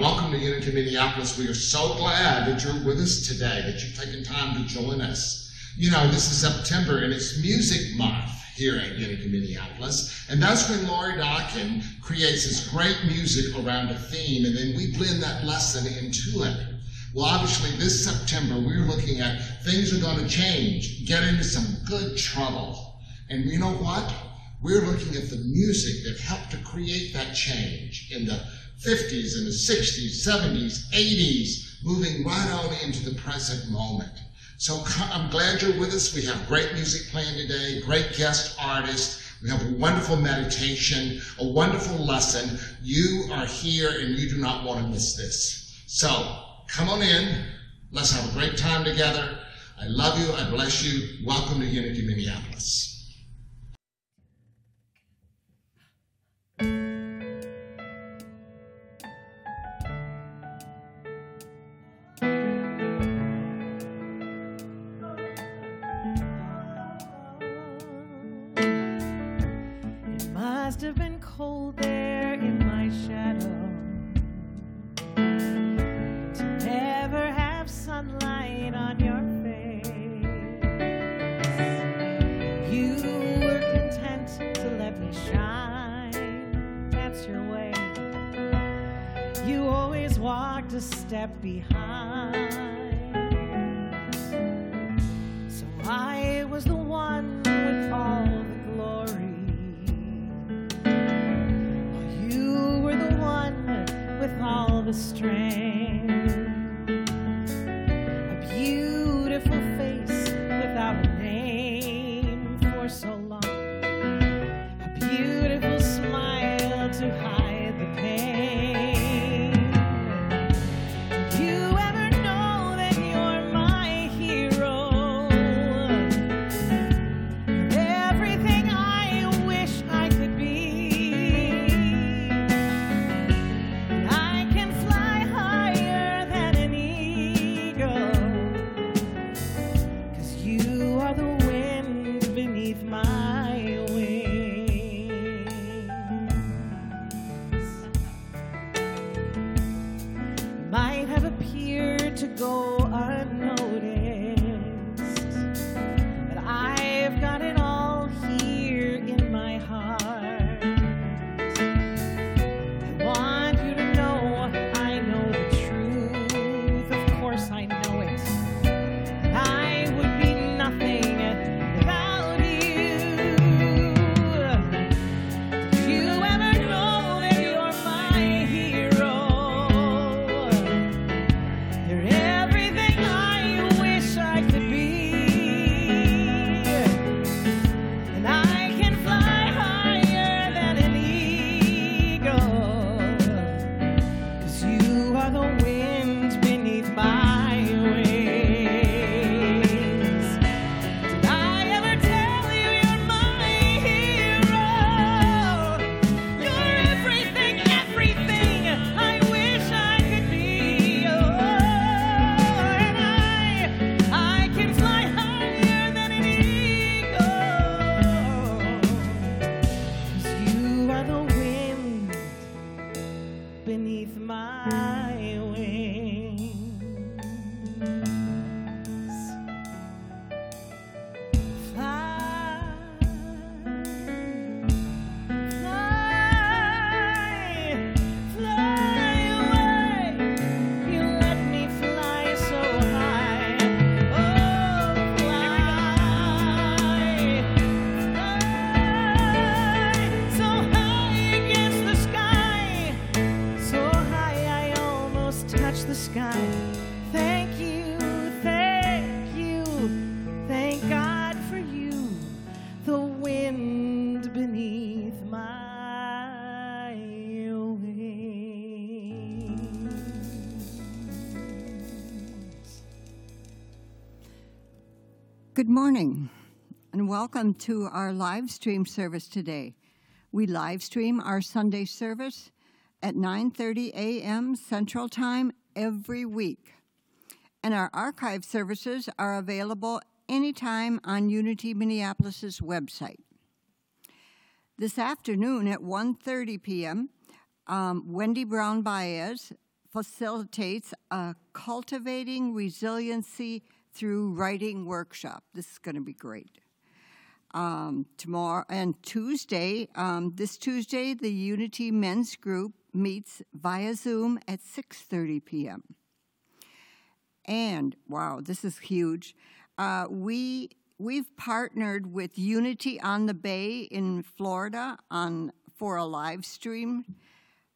Welcome to Unity Minneapolis. We are so glad that you're with us today, that you've taken time to join us. You know, this is September and it's Music Month here at Unity Minneapolis, and that's when Laurie Dawkin creates this great music around a theme, and then we blend that lesson into it. Well, obviously, this September, we're looking at things are going to change, get into some good trouble. And you know what? We're looking at the music that helped to create that change in the 50s and the 60s, 70s, 80s, moving right on into the present moment. So I'm glad you're with us. We have great music playing today, great guest artists. We have a wonderful meditation, a wonderful lesson. You are here and you do not want to miss this. So come on in. Let's have a great time together. I love you. I bless you. Welcome to Unity Minneapolis. Welcome to our live stream service today. We live stream our Sunday service at 9:30 a.m. Central Time every week. And our archive services are available anytime on Unity Minneapolis's website. This afternoon at 1:30 p.m., um, Wendy Brown Baez facilitates a cultivating resiliency through writing workshop. This is going to be great. Um, tomorrow and Tuesday, um, this Tuesday, the Unity Men's Group meets via Zoom at 6:30 p.m. And wow, this is huge. Uh, we we've partnered with Unity on the Bay in Florida on for a live stream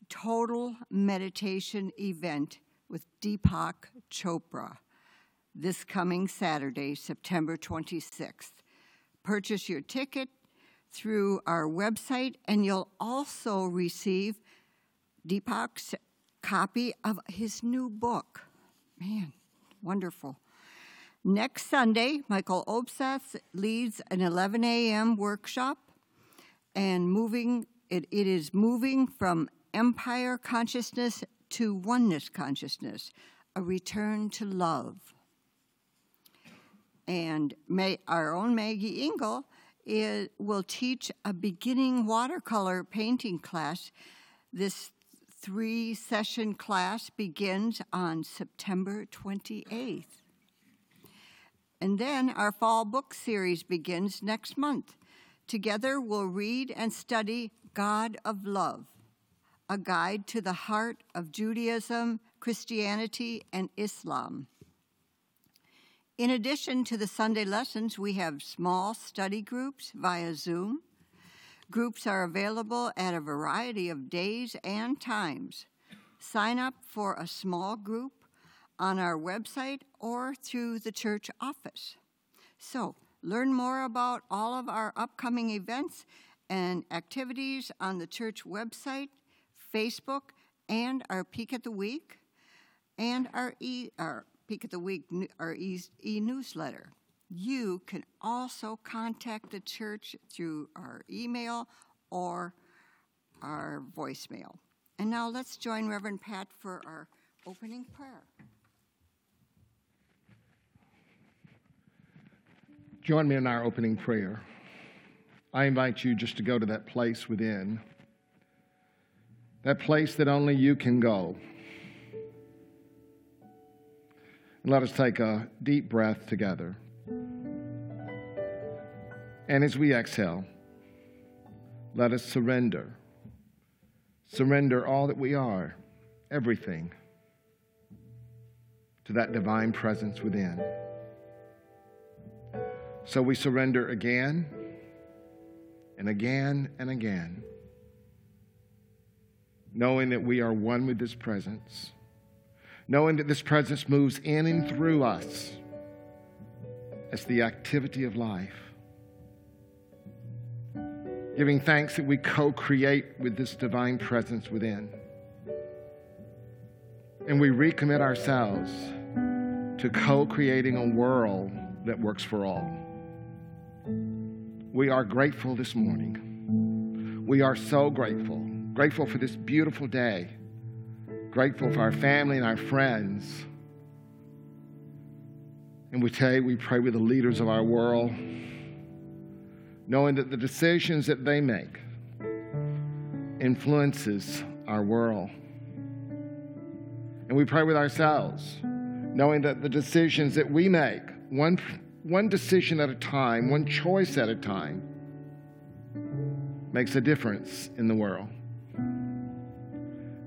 total meditation event with Deepak Chopra this coming Saturday, September 26th. Purchase your ticket through our website, and you'll also receive Deepak's copy of his new book. Man, wonderful. Next Sunday, Michael Obseth leads an 11 a.m. workshop, and moving it, it is moving from empire consciousness to oneness consciousness, a return to love. And May, our own Maggie Engel is, will teach a beginning watercolor painting class. This three session class begins on September 28th. And then our fall book series begins next month. Together we'll read and study God of Love a guide to the heart of Judaism, Christianity, and Islam. In addition to the Sunday lessons, we have small study groups via Zoom. Groups are available at a variety of days and times. Sign up for a small group on our website or through the church office. So, learn more about all of our upcoming events and activities on the church website Facebook, and our Peek at the Week, and our e our Peek at the Week our e, e newsletter. You can also contact the church through our email or our voicemail. And now let's join Reverend Pat for our opening prayer. Join me in our opening prayer. I invite you just to go to that place within that place that only you can go. Let us take a deep breath together. And as we exhale, let us surrender. Surrender all that we are, everything, to that divine presence within. So we surrender again and again and again knowing that we are one with this presence, knowing that this presence moves in and through us as the activity of life. Giving thanks that we co create with this divine presence within. And we recommit ourselves to co creating a world that works for all. We are grateful this morning. We are so grateful Grateful for this beautiful day. Grateful for our family and our friends. And we you, we pray with the leaders of our world, knowing that the decisions that they make influences our world. And we pray with ourselves, knowing that the decisions that we make, one, one decision at a time, one choice at a time, makes a difference in the world.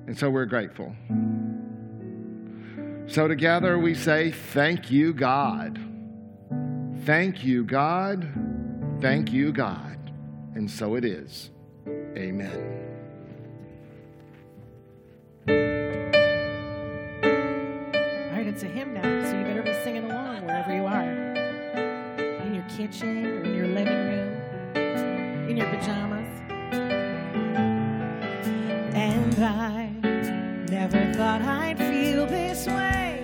And so we're grateful. So together we say, Thank you, God. Thank you, God. Thank you, God. And so it is. Amen. All right, it's a hymn now, so you better be singing along wherever you are in your kitchen, or in your living room, in your pajamas. And I thought I'd feel this way.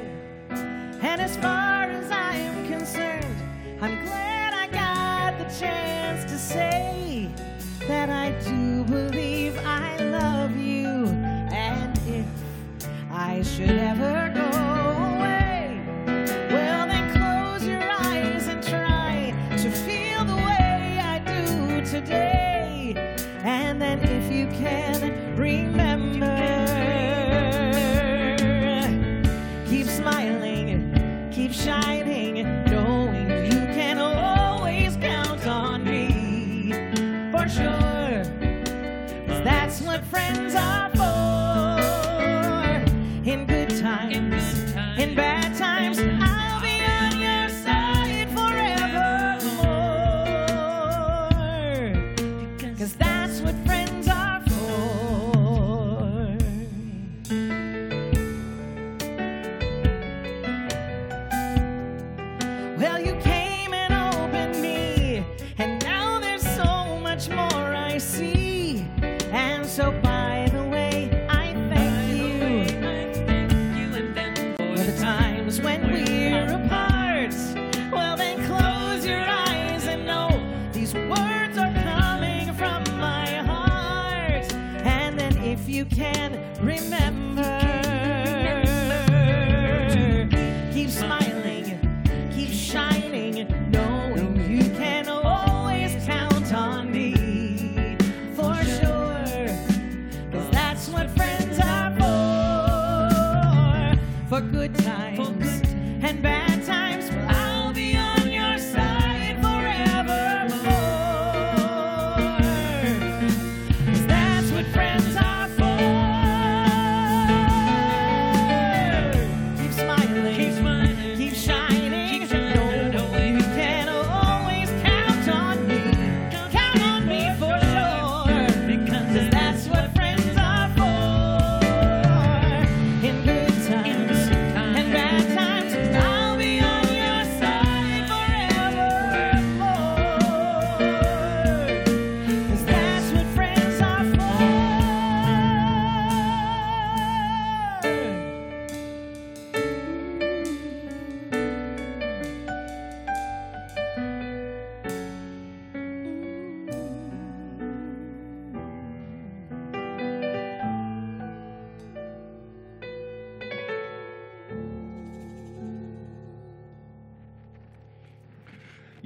And as far as I am concerned, I'm glad I got the chance to say that I do believe I love you. And if I should ever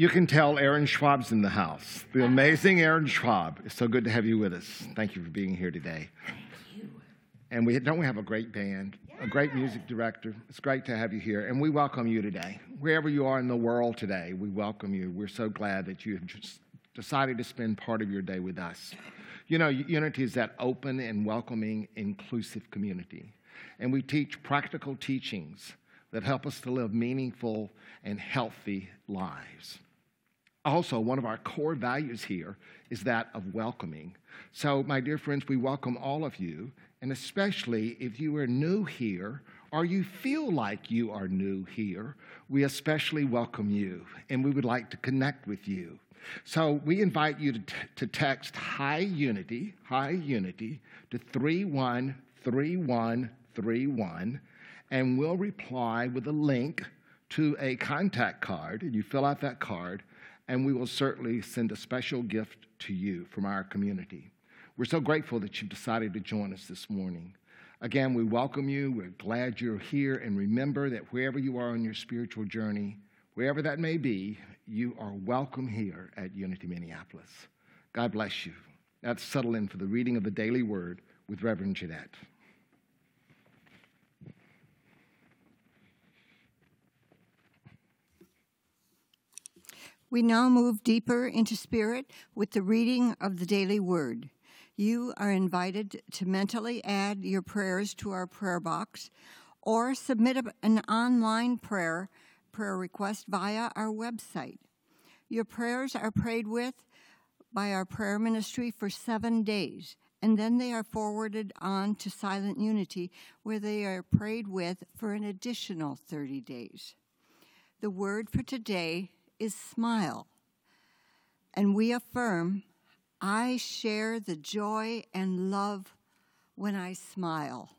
You can tell Aaron Schwab's in the house. The amazing Aaron Schwab. It's so good to have you with us. Thank you for being here today. Thank you. And we don't we have a great band, a great music director. It's great to have you here, and we welcome you today. Wherever you are in the world today, we welcome you. We're so glad that you have just decided to spend part of your day with us. You know, Unity is that open and welcoming, inclusive community, and we teach practical teachings that help us to live meaningful and healthy lives. Also, one of our core values here is that of welcoming. So, my dear friends, we welcome all of you, and especially if you are new here or you feel like you are new here, we especially welcome you, and we would like to connect with you. So, we invite you to, t- to text High Unity, High Unity, to 313131, and we'll reply with a link to a contact card, and you fill out that card, and we will certainly send a special gift to you from our community. We're so grateful that you've decided to join us this morning. Again, we welcome you. We're glad you're here. And remember that wherever you are on your spiritual journey, wherever that may be, you are welcome here at Unity Minneapolis. God bless you. Now, settle in for the reading of the daily word with Reverend Jeanette. We now move deeper into spirit with the reading of the daily word. You are invited to mentally add your prayers to our prayer box or submit an online prayer prayer request via our website. Your prayers are prayed with by our prayer ministry for 7 days and then they are forwarded on to Silent Unity where they are prayed with for an additional 30 days. The word for today is smile. And we affirm, I share the joy and love when I smile.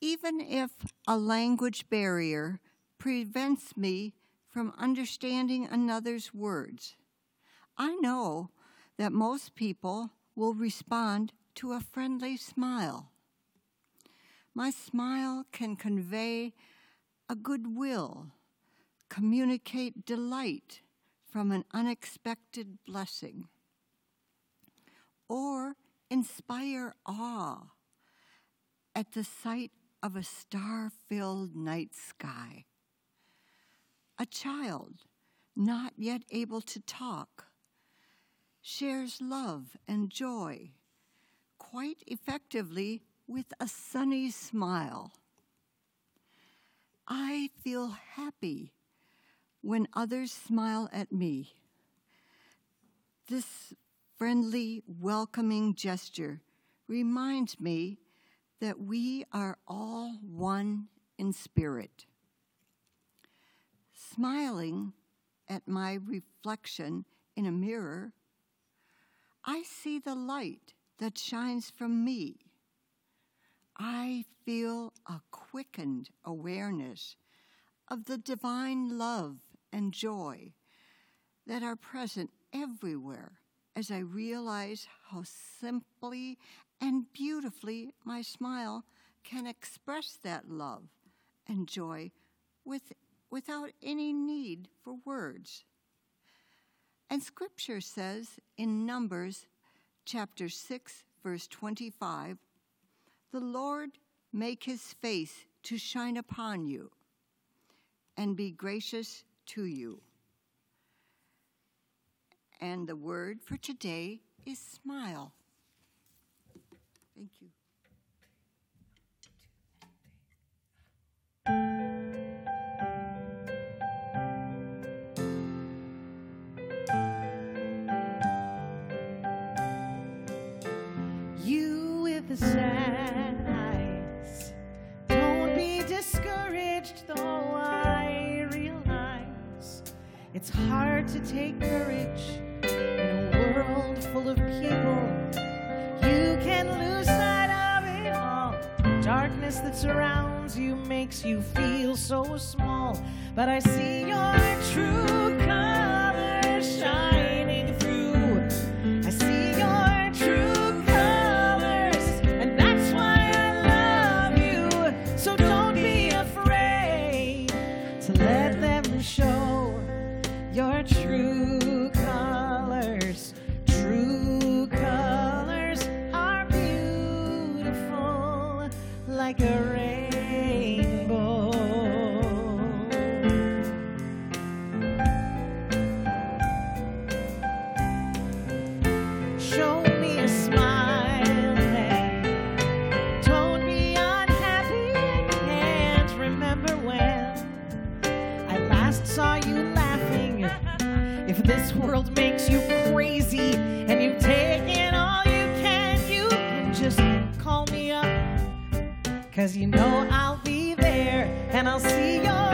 Even if a language barrier prevents me from understanding another's words, I know that most people will respond to a friendly smile. My smile can convey a goodwill communicate delight from an unexpected blessing, or inspire awe at the sight of a star filled night sky. A child, not yet able to talk, shares love and joy quite effectively with a sunny smile. I feel happy when others smile at me. This friendly, welcoming gesture reminds me that we are all one in spirit. Smiling at my reflection in a mirror, I see the light that shines from me. I feel a quickened awareness of the divine love and joy that are present everywhere as I realize how simply and beautifully my smile can express that love and joy with, without any need for words. And scripture says in Numbers chapter 6, verse 25, the Lord make his face to shine upon you and be gracious to you. And the word for today is smile. Thank you. You with the sad eyes. Don't be discouraged, though it's hard to take courage in a world full of people. You can lose sight of it all. Darkness that surrounds you makes you feel so small. But I see your true colors shining Cause you know I'll be there and I'll see your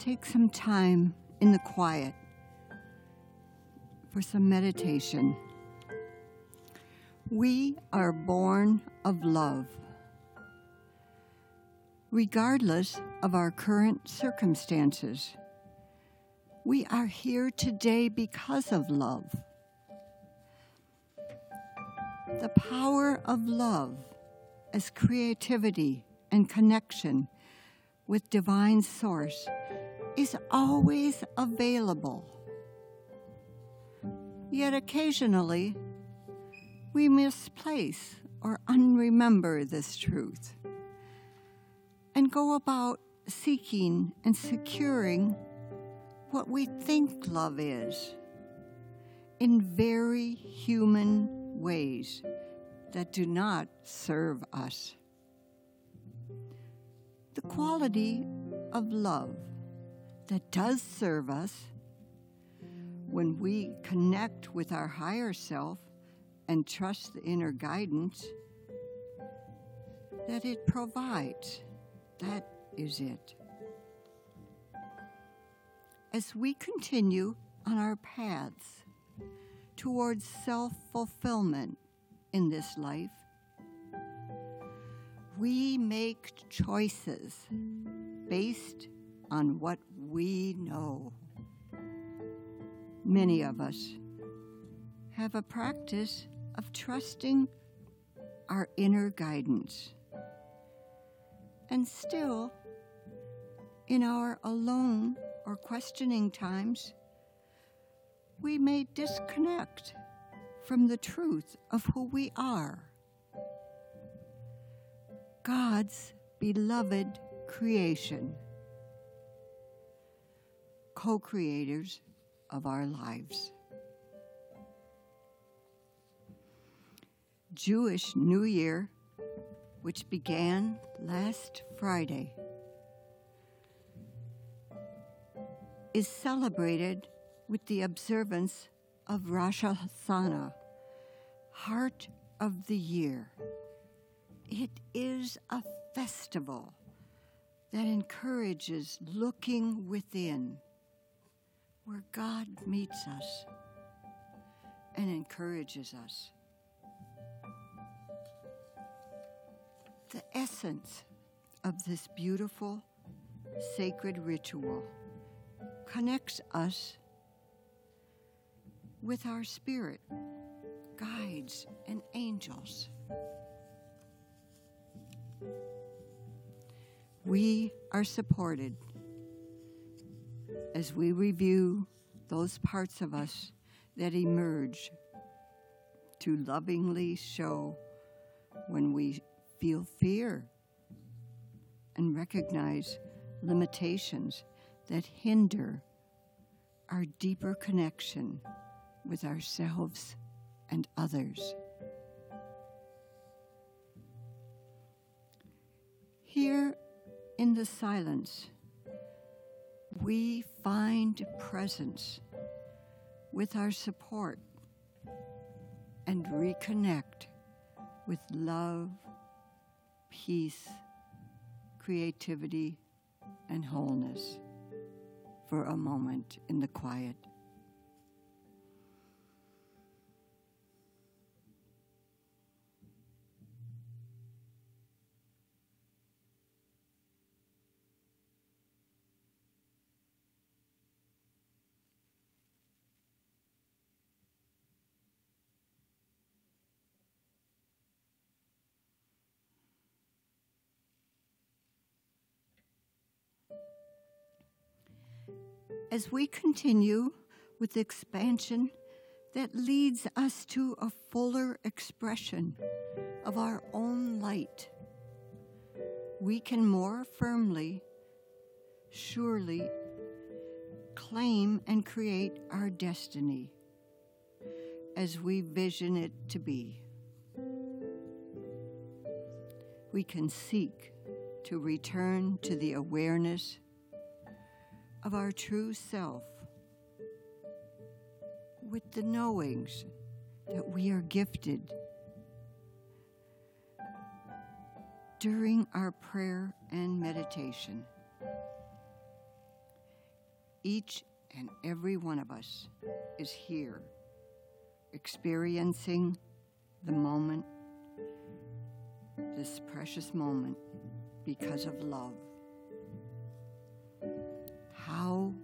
take some time in the quiet for some meditation. We are born of love. Regardless of our current circumstances, we are here today because of love. The power of love as creativity and connection with divine source is always available. Yet occasionally, we misplace or unremember this truth and go about seeking and securing what we think love is in very human ways that do not serve us. The quality of love that does serve us when we connect with our higher self and trust the inner guidance that it provides. That is it. As we continue on our paths towards self fulfillment in this life, we make choices based on what we know. Many of us have a practice of trusting our inner guidance. And still, in our alone or questioning times, we may disconnect from the truth of who we are. God's beloved creation, co creators of our lives. Jewish New Year, which began last Friday, is celebrated with the observance of Rosh Hashanah, Heart of the Year. It is a festival that encourages looking within, where God meets us and encourages us. The essence of this beautiful sacred ritual connects us with our spirit, guides, and angels. We are supported as we review those parts of us that emerge to lovingly show when we feel fear and recognize limitations that hinder our deeper connection with ourselves and others. Here in the silence, we find presence with our support and reconnect with love, peace, creativity, and wholeness for a moment in the quiet. As we continue with expansion that leads us to a fuller expression of our own light, we can more firmly, surely claim and create our destiny as we vision it to be. We can seek to return to the awareness of our true self with the knowings that we are gifted during our prayer and meditation. Each and every one of us is here experiencing the moment, this precious moment, because of love. How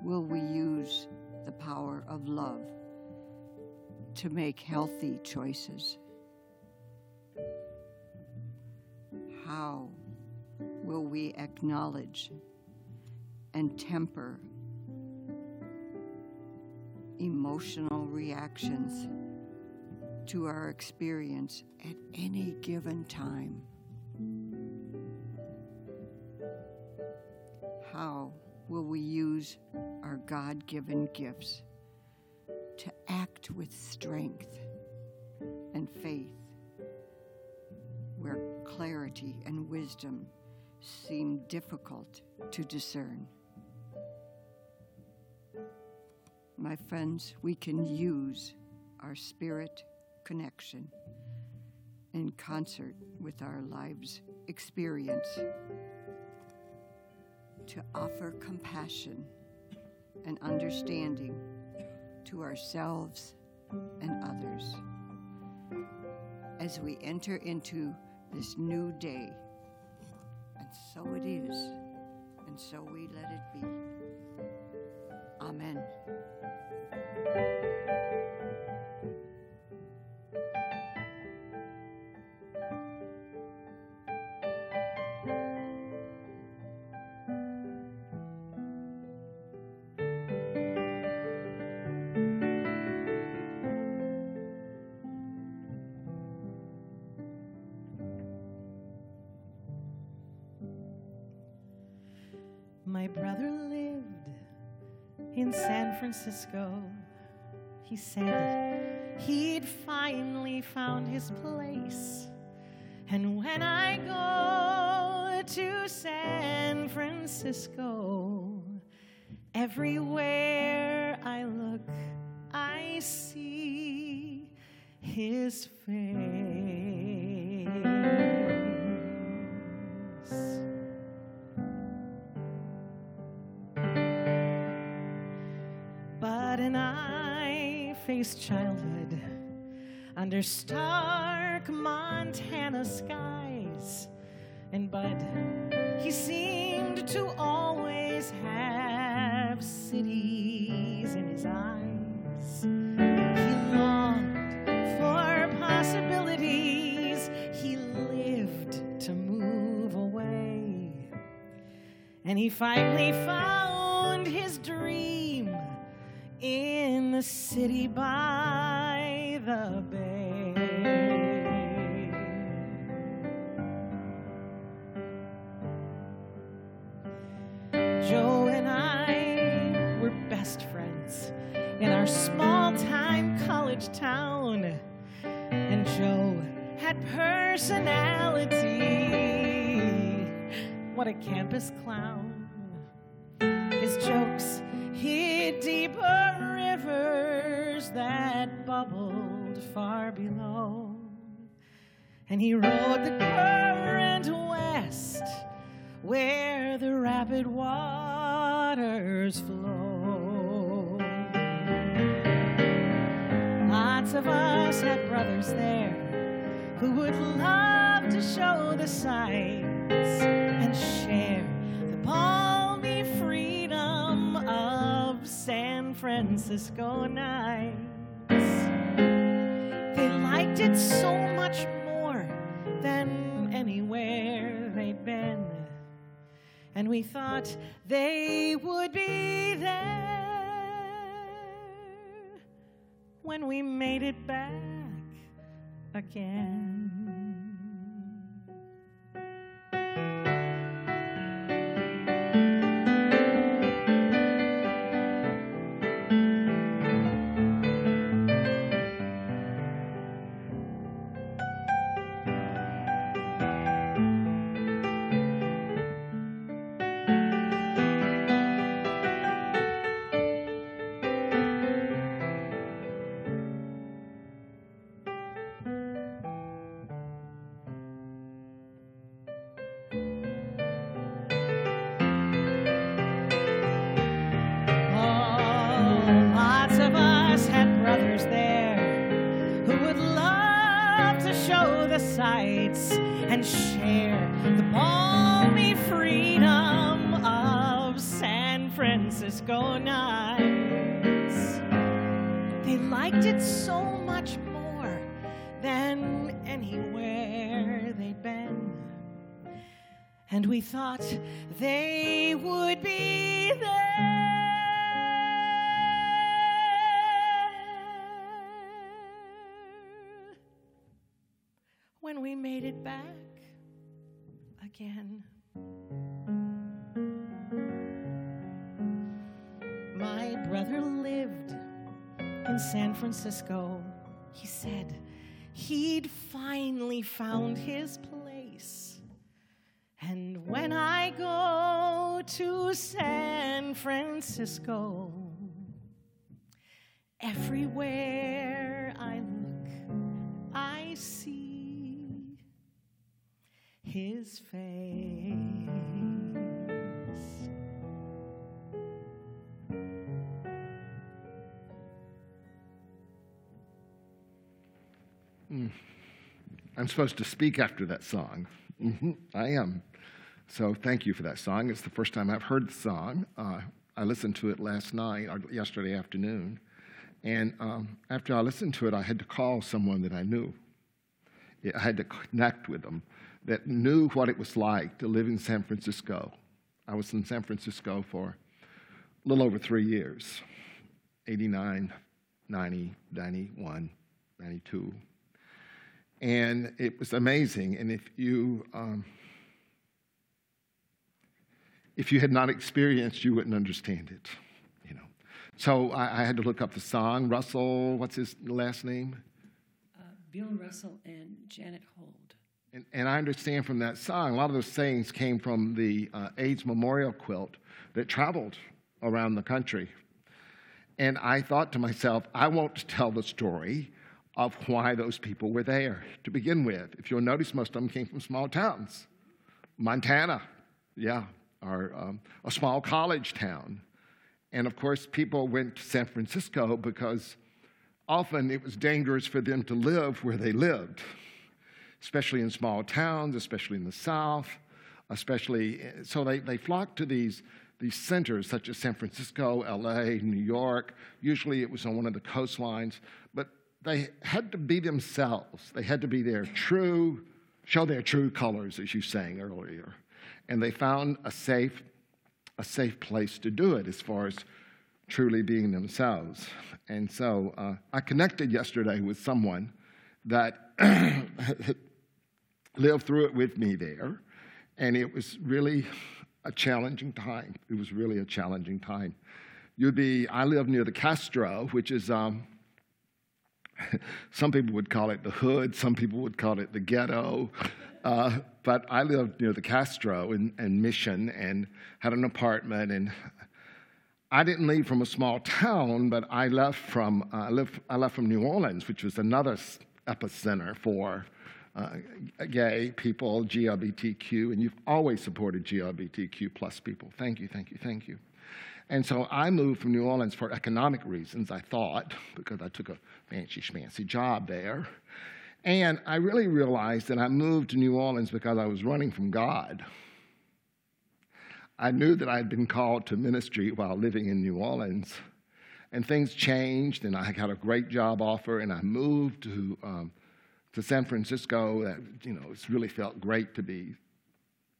will we use the power of love to make healthy choices? How will we acknowledge and temper emotional reactions to our experience at any given time? How will we use our God given gifts to act with strength and faith, where clarity and wisdom seem difficult to discern. My friends, we can use our spirit connection in concert with our lives' experience to offer compassion and understanding to ourselves and others as we enter into this new day. And so it is, and so we let it be. Francisco. He said he'd finally found his place. And when I go to San Francisco, everywhere I look, I see his face. I childhood under stark Montana skies. And Bud, he seemed to always have cities in his eyes. He longed for possibilities, he lived to move away. And he finally found city by the bay. Joe and I were best friends in our small time college town. And Joe had personality. What a campus clown. His jokes hit deeper rivers that bubbled far below. And he rode the current west where the rapid waters flow. Lots of us had brothers there who would love to show the sights and share the palmy Francisco nights. They liked it so much more than anywhere they'd been. And we thought they would be there when we made it back again. And we thought they would be there when we made it back again. My brother lived in San Francisco. He said he'd finally found his place. When I go to San Francisco, everywhere I look, I see his face. I'm supposed to speak after that song. hmm I am. So thank you for that song. It's the first time I've heard the song. Uh, I listened to it last night or yesterday afternoon. And um, after I listened to it, I had to call someone that I knew. I had to connect with them that knew what it was like to live in San Francisco. I was in San Francisco for a little over three years 89, 90, 91, 92. And it was amazing. And if you, um, if you had not experienced, you wouldn't understand it, you know. So I, I had to look up the song. Russell, what's his last name? Uh, Bill Russell and Janet Hood. And, and, I understand from that song, a lot of those sayings came from the uh, AIDS memorial quilt that traveled around the country. And I thought to myself, I want to tell the story of why those people were there to begin with. If you'll notice, most of them came from small towns. Montana, yeah, or um, a small college town. And of course, people went to San Francisco because often it was dangerous for them to live where they lived especially in small towns, especially in the South, especially. So they, they flocked to these, these centers such as San Francisco, LA, New York. Usually it was on one of the coastlines, but they had to be themselves. They had to be their true, show their true colors, as you sang earlier. And they found a safe, a safe place to do it as far as truly being themselves. And so uh, I connected yesterday with someone that lived through it with me there. And it was really a challenging time. It was really a challenging time. You'd be, I live near the Castro, which is, um, some people would call it the hood, some people would call it the ghetto. Uh, but I lived near the Castro in Mission and had an apartment. And I didn't leave from a small town, but I left from, uh, I, left, I left from New Orleans, which was another epicenter for uh, gay people, GLBTQ, and you've always supported GLBTQ plus people. Thank you, thank you, thank you. And so I moved from New Orleans for economic reasons, I thought, because I took a fancy schmancy job there. And I really realized that I moved to New Orleans because I was running from God. I knew that I had been called to ministry while living in New Orleans. And things changed, and I got a great job offer, and I moved to um, to San Francisco. That, you know, it's really felt great to be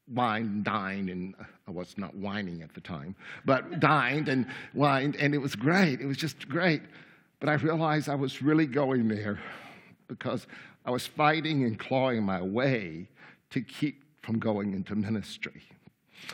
wined, dined, and I was not whining at the time, but dined and wined, and it was great. It was just great. But I realized I was really going there because I was fighting and clawing my way to keep from going into ministry.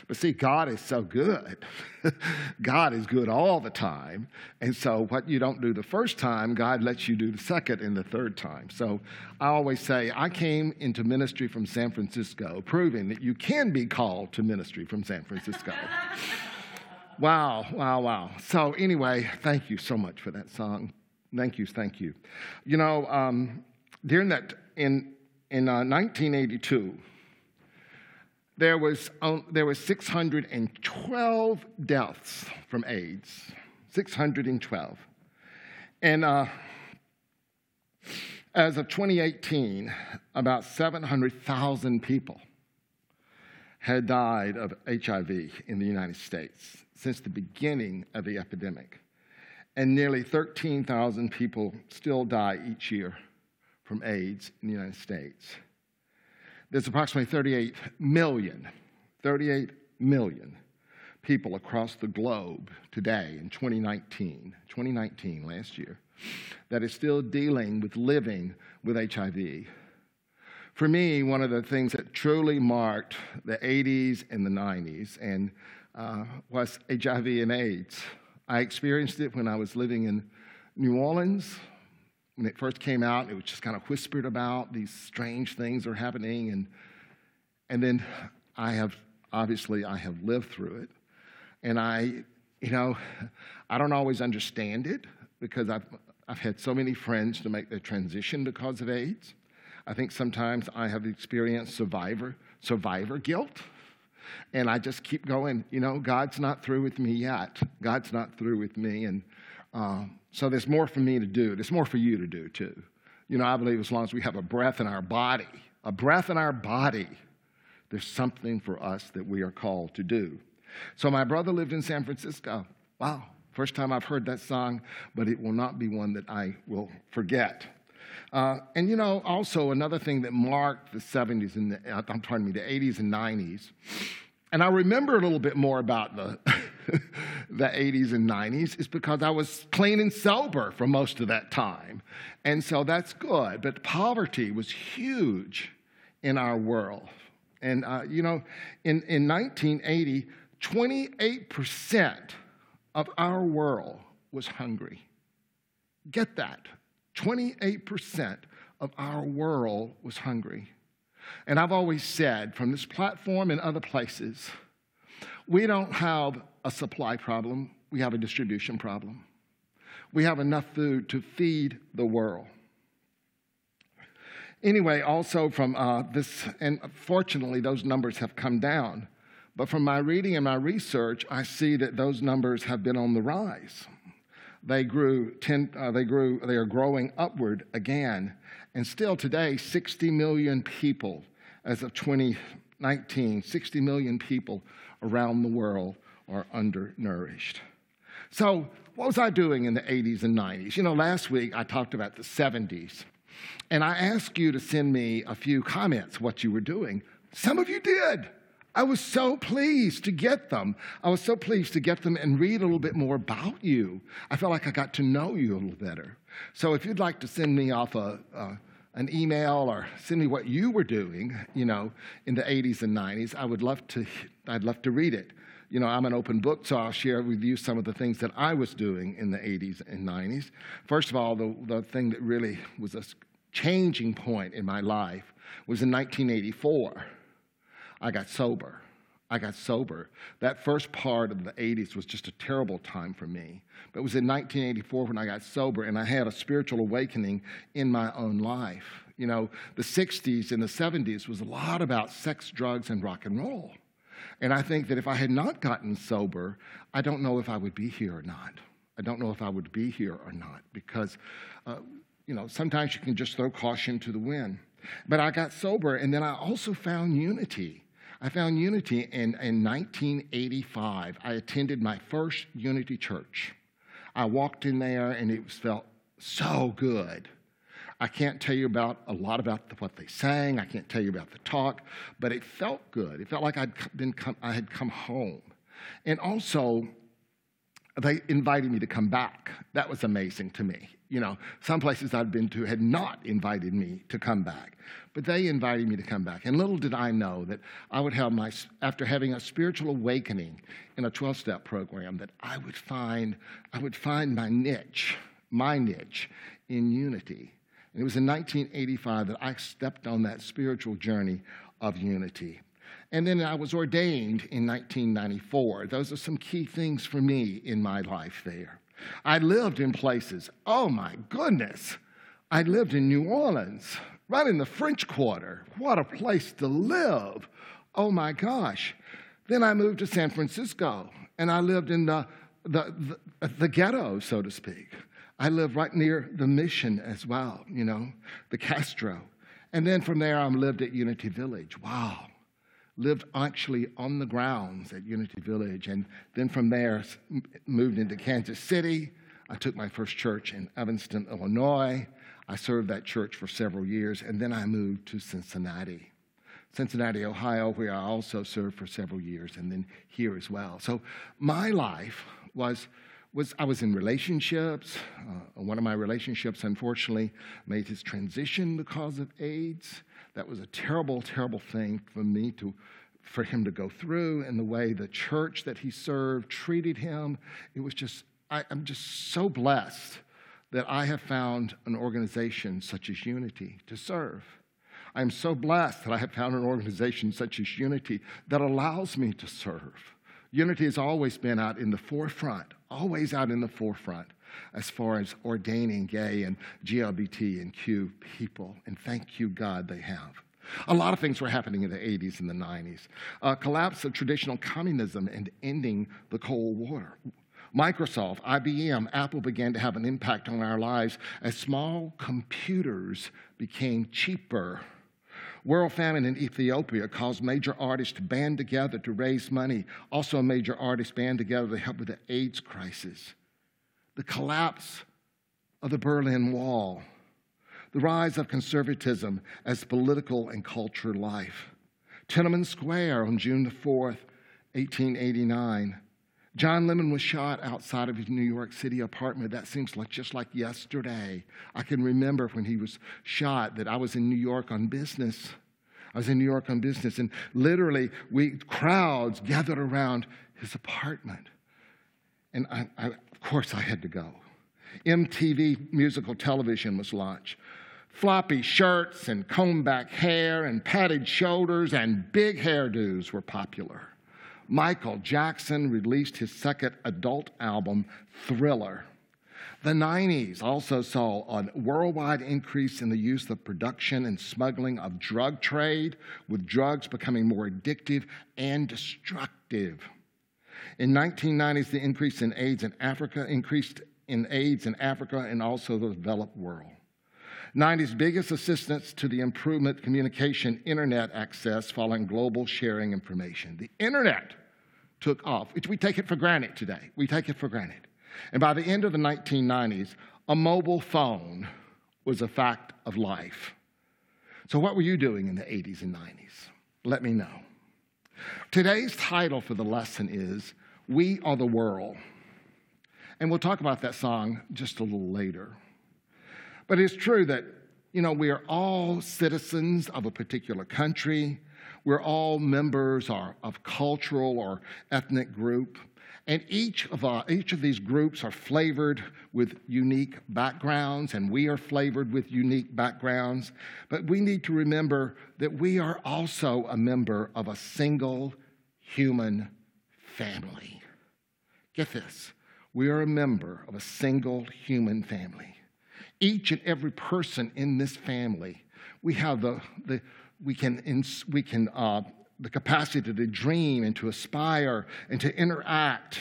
But see, God is so good. God is good all the time. And so, what you don't do the first time, God lets you do the second and the third time. So, I always say, I came into ministry from San Francisco, proving that you can be called to ministry from San Francisco. wow, wow, wow. So, anyway, thank you so much for that song. Thank you, thank you. You know, um, during that, in, in uh, 1982, there was, um, there was 612 deaths from AIDS. 612. And uh, as of 2018, about 700,000 people had died of HIV in the United States since the beginning of the epidemic. And nearly 13,000 people still die each year from AIDS in the United States there's approximately 38 million, 38 million people across the globe today in 2019, 2019, last year, that is still dealing with living with HIV. For me, one of the things that truly marked the 80s and the 90s and uh, was HIV and AIDS. I experienced it when I was living in New Orleans, when it first came out, it was just kind of whispered about. These strange things are happening. And, and then I have, obviously, I have lived through it. And I, you know, I don't always understand it because I've, I've had so many friends to make the transition because of AIDS. I think sometimes I have experienced survivor, survivor guilt. And I just keep going, you know, God's not through with me yet. God's not through with me. And uh, so there's more for me to do. There's more for you to do, too. You know, I believe as long as we have a breath in our body, a breath in our body, there's something for us that we are called to do. So my brother lived in San Francisco. Wow, first time I've heard that song, but it will not be one that I will forget. Uh, and you know, also another thing that marked the 70s and the, uh, I'm pardon me, the 80s and 90s, and I remember a little bit more about the, the 80s and 90s is because I was clean and sober for most of that time. And so that's good. But poverty was huge in our world. And, uh, you know, in, in 1980, 28% of our world was hungry. Get that. 28% of our world was hungry. And I've always said from this platform and other places, we don't have a supply problem, we have a distribution problem. We have enough food to feed the world. Anyway, also from uh, this, and fortunately, those numbers have come down. But from my reading and my research, I see that those numbers have been on the rise. They grew, ten, uh, they grew, they are growing upward again. And still today, 60 million people, as of 2019, 60 million people around the world are undernourished. So, what was I doing in the 80s and 90s? You know, last week I talked about the 70s. And I asked you to send me a few comments what you were doing. Some of you did. I was so pleased to get them. I was so pleased to get them and read a little bit more about you. I felt like I got to know you a little better. So if you'd like to send me off a, uh, an email or send me what you were doing, you know, in the 80s and 90s, I would love to, I'd love to read it. You know, I'm an open book, so I'll share with you some of the things that I was doing in the 80s and 90s. First of all, the, the thing that really was a changing point in my life was in 1984. I got sober. I got sober. That first part of the 80s was just a terrible time for me. But it was in 1984 when I got sober and I had a spiritual awakening in my own life. You know, the 60s and the 70s was a lot about sex, drugs, and rock and roll. And I think that if I had not gotten sober, I don't know if I would be here or not. I don't know if I would be here or not because, uh, you know, sometimes you can just throw caution to the wind. But I got sober and then I also found unity. I found Unity in, in 1985. I attended my first Unity church. I walked in there and it felt so good. I can't tell you about a lot about the, what they sang. I can't tell you about the talk, but it felt good. It felt like I'd been come, I had come home. And also, they invited me to come back. That was amazing to me. You know, some places I'd been to had not invited me to come back, but they invited me to come back. And little did I know that I would have my, after having a spiritual awakening in a 12 step program, that I would find, I would find my niche, my niche in unity. And it was in 1985 that I stepped on that spiritual journey of unity. And then I was ordained in 1994. Those are some key things for me in my life there. I lived in places, oh my goodness. I lived in New Orleans, right in the French Quarter. What a place to live. Oh my gosh. Then I moved to San Francisco and I lived in the, the, the, the ghetto, so to speak. I lived right near the mission as well, you know, the Castro. And then from there, I lived at Unity Village. Wow lived actually on the grounds at Unity Village, and then from there moved into Kansas City. I took my first church in Evanston, Illinois. I served that church for several years, and then I moved to Cincinnati. Cincinnati, Ohio, where I also served for several years, and then here as well. So my life was, was I was in relationships. Uh, one of my relationships, unfortunately, made his transition because of AIDS. That was a terrible, terrible thing for me to, for him to go through, and the way the church that he served treated him. It was just, I, I'm just so blessed that I have found an organization such as Unity to serve. I am so blessed that I have found an organization such as Unity that allows me to serve. Unity has always been out in the forefront, always out in the forefront as far as ordaining gay and GLBT and Q people. And thank you, God, they have. A lot of things were happening in the 80s and the 90s. A collapse of traditional communism and ending the Cold War. Microsoft, IBM, Apple began to have an impact on our lives as small computers became cheaper. World famine in Ethiopia caused major artists to band together to raise money. Also, major artists band together to help with the AIDS crisis. The collapse of the Berlin Wall. The rise of conservatism as political and cultural life. Tiananmen Square on June the 4th, 1889 John Lennon was shot outside of his New York City apartment. That seems like just like yesterday. I can remember when he was shot that I was in New York on business. I was in New York on business, and literally, we crowds gathered around his apartment. And I, I, of course, I had to go. MTV musical television was launched. Floppy shirts and comb back hair and padded shoulders and big hairdos were popular. Michael Jackson released his second adult album, Thriller. The 90s also saw a worldwide increase in the use of production and smuggling of drug trade, with drugs becoming more addictive and destructive. In 1990s, the increase in AIDS in Africa increased in AIDS in Africa and also the developed world. 90's biggest assistance to the improvement communication internet access following global sharing information. The internet took off, which we take it for granted today. We take it for granted. And by the end of the 1990s, a mobile phone was a fact of life. So, what were you doing in the 80s and 90s? Let me know. Today's title for the lesson is We Are the World. And we'll talk about that song just a little later. But it's true that, you know, we are all citizens of a particular country. We're all members of cultural or ethnic group. And each of, our, each of these groups are flavored with unique backgrounds, and we are flavored with unique backgrounds. But we need to remember that we are also a member of a single human family. Get this we are a member of a single human family each and every person in this family, we have the, the we can, we can uh, the capacity to dream and to aspire and to interact.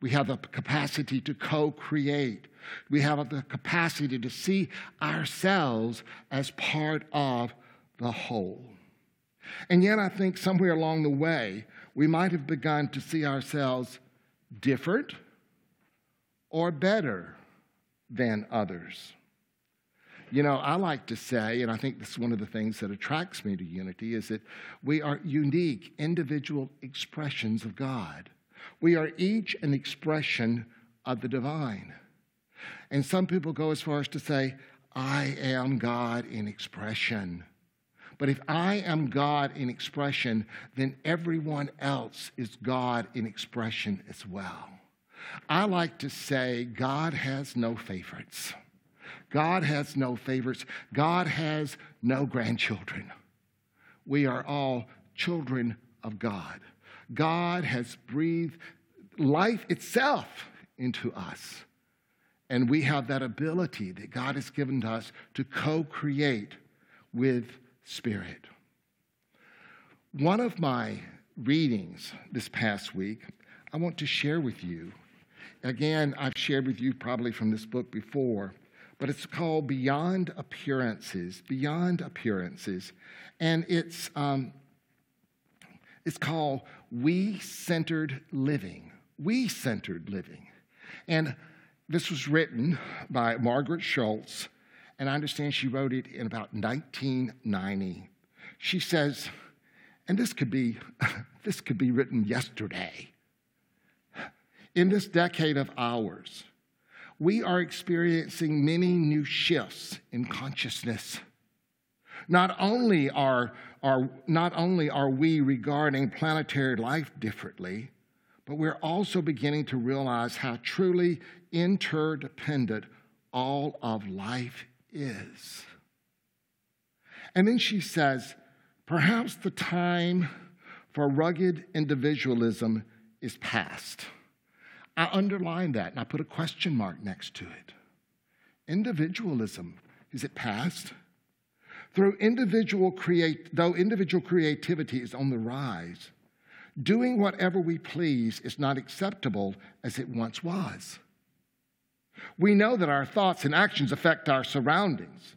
We have the capacity to co create. We have the capacity to see ourselves as part of the whole. And yet, I think somewhere along the way, we might have begun to see ourselves different or better than others. You know, I like to say, and I think this is one of the things that attracts me to unity, is that we are unique individual expressions of God. We are each an expression of the divine. And some people go as far as to say, I am God in expression. But if I am God in expression, then everyone else is God in expression as well. I like to say God has no favorites. God has no favorites. God has no grandchildren. We are all children of God. God has breathed life itself into us. And we have that ability that God has given to us to co create with Spirit. One of my readings this past week, I want to share with you Again, I've shared with you probably from this book before, but it's called Beyond Appearances. Beyond Appearances. And it's, um, it's called We Centered Living. We Centered Living. And this was written by Margaret Schultz, and I understand she wrote it in about 1990. She says, and this could be, this could be written yesterday in this decade of ours, we are experiencing many new shifts in consciousness. Not only are, are, not only are we regarding planetary life differently, but we're also beginning to realize how truly interdependent all of life is. And then she says, perhaps the time for rugged individualism is past. I underline that and I put a question mark next to it. Individualism, is it past? Through individual create, though individual creativity is on the rise, doing whatever we please is not acceptable as it once was. We know that our thoughts and actions affect our surroundings.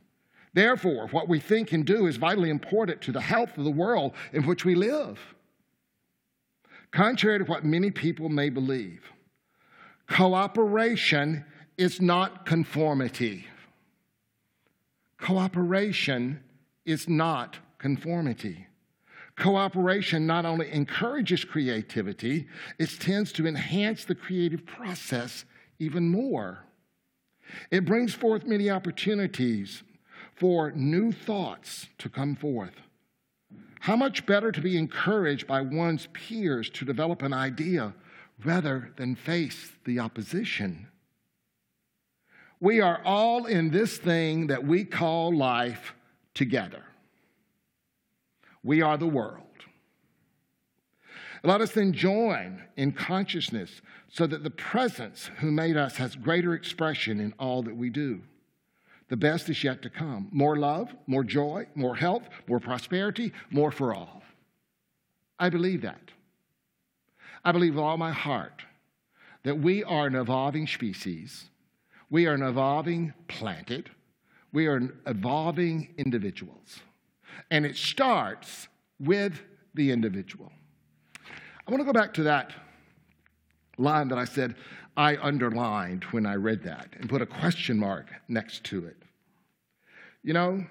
Therefore, what we think and do is vitally important to the health of the world in which we live. Contrary to what many people may believe, cooperation is not conformity. Cooperation is not conformity. Cooperation not only encourages creativity, it tends to enhance the creative process even more. It brings forth many opportunities for new thoughts to come forth. How much better to be encouraged by one's peers to develop an idea rather than face the opposition? We are all in this thing that we call life together. We are the world. Let us then join in consciousness so that the presence who made us has greater expression in all that we do. The best is yet to come. More love, more joy, more health, more prosperity, more for all. I believe that. I believe with all my heart that we are an evolving species. We are an evolving planet. We are evolving individuals. And it starts with the individual. I want to go back to that line that I said I underlined when I read that and put a question mark next to it. You know,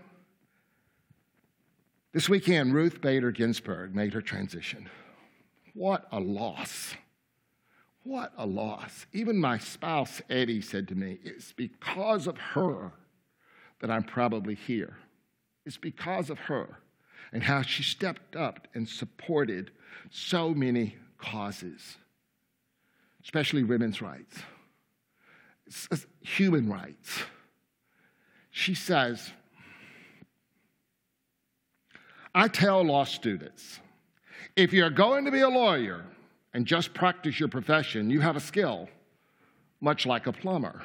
this weekend, Ruth Bader Ginsburg made her transition. What a loss. What a loss. Even my spouse, Eddie, said to me, It's because of her that I'm probably here. It's because of her and how she stepped up and supported so many causes, especially women's rights, human rights. She says, I tell law students, if you're going to be a lawyer and just practice your profession, you have a skill, much like a plumber.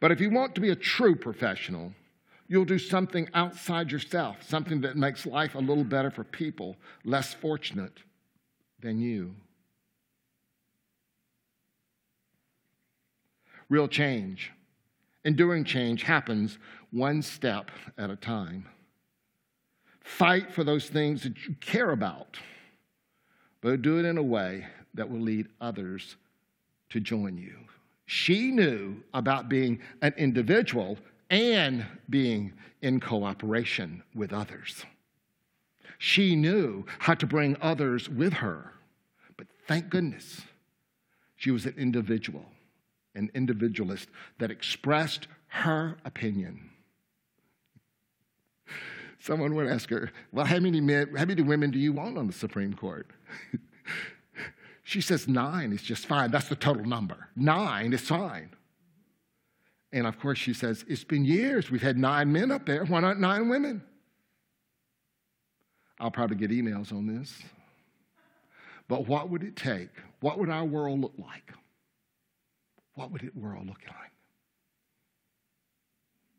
But if you want to be a true professional, You'll do something outside yourself, something that makes life a little better for people less fortunate than you. Real change, enduring change happens one step at a time. Fight for those things that you care about, but do it in a way that will lead others to join you. She knew about being an individual and being in cooperation with others. She knew how to bring others with her, but thank goodness she was an individual, an individualist that expressed her opinion. Someone would ask her, Well, how many, men, how many women do you want on the Supreme Court? she says, Nine is just fine. That's the total number. Nine is fine. And of course, she says, It's been years. We've had nine men up there. Why not nine women? I'll probably get emails on this. But what would it take? What would our world look like? What would it world look like?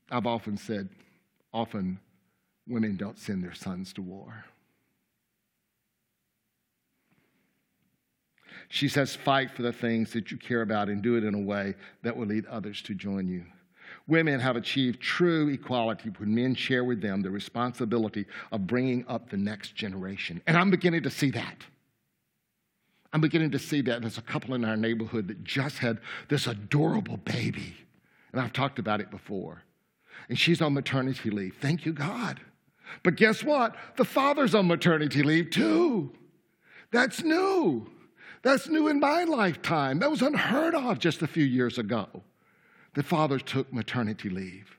I've often said, often women don't send their sons to war. She says, fight for the things that you care about and do it in a way that will lead others to join you. Women have achieved true equality when men share with them the responsibility of bringing up the next generation. And I'm beginning to see that. I'm beginning to see that. There's a couple in our neighborhood that just had this adorable baby. And I've talked about it before. And she's on maternity leave. Thank you, God. But guess what? The father's on maternity leave too. That's new. That's new in my lifetime. That was unheard of just a few years ago. The fathers took maternity leave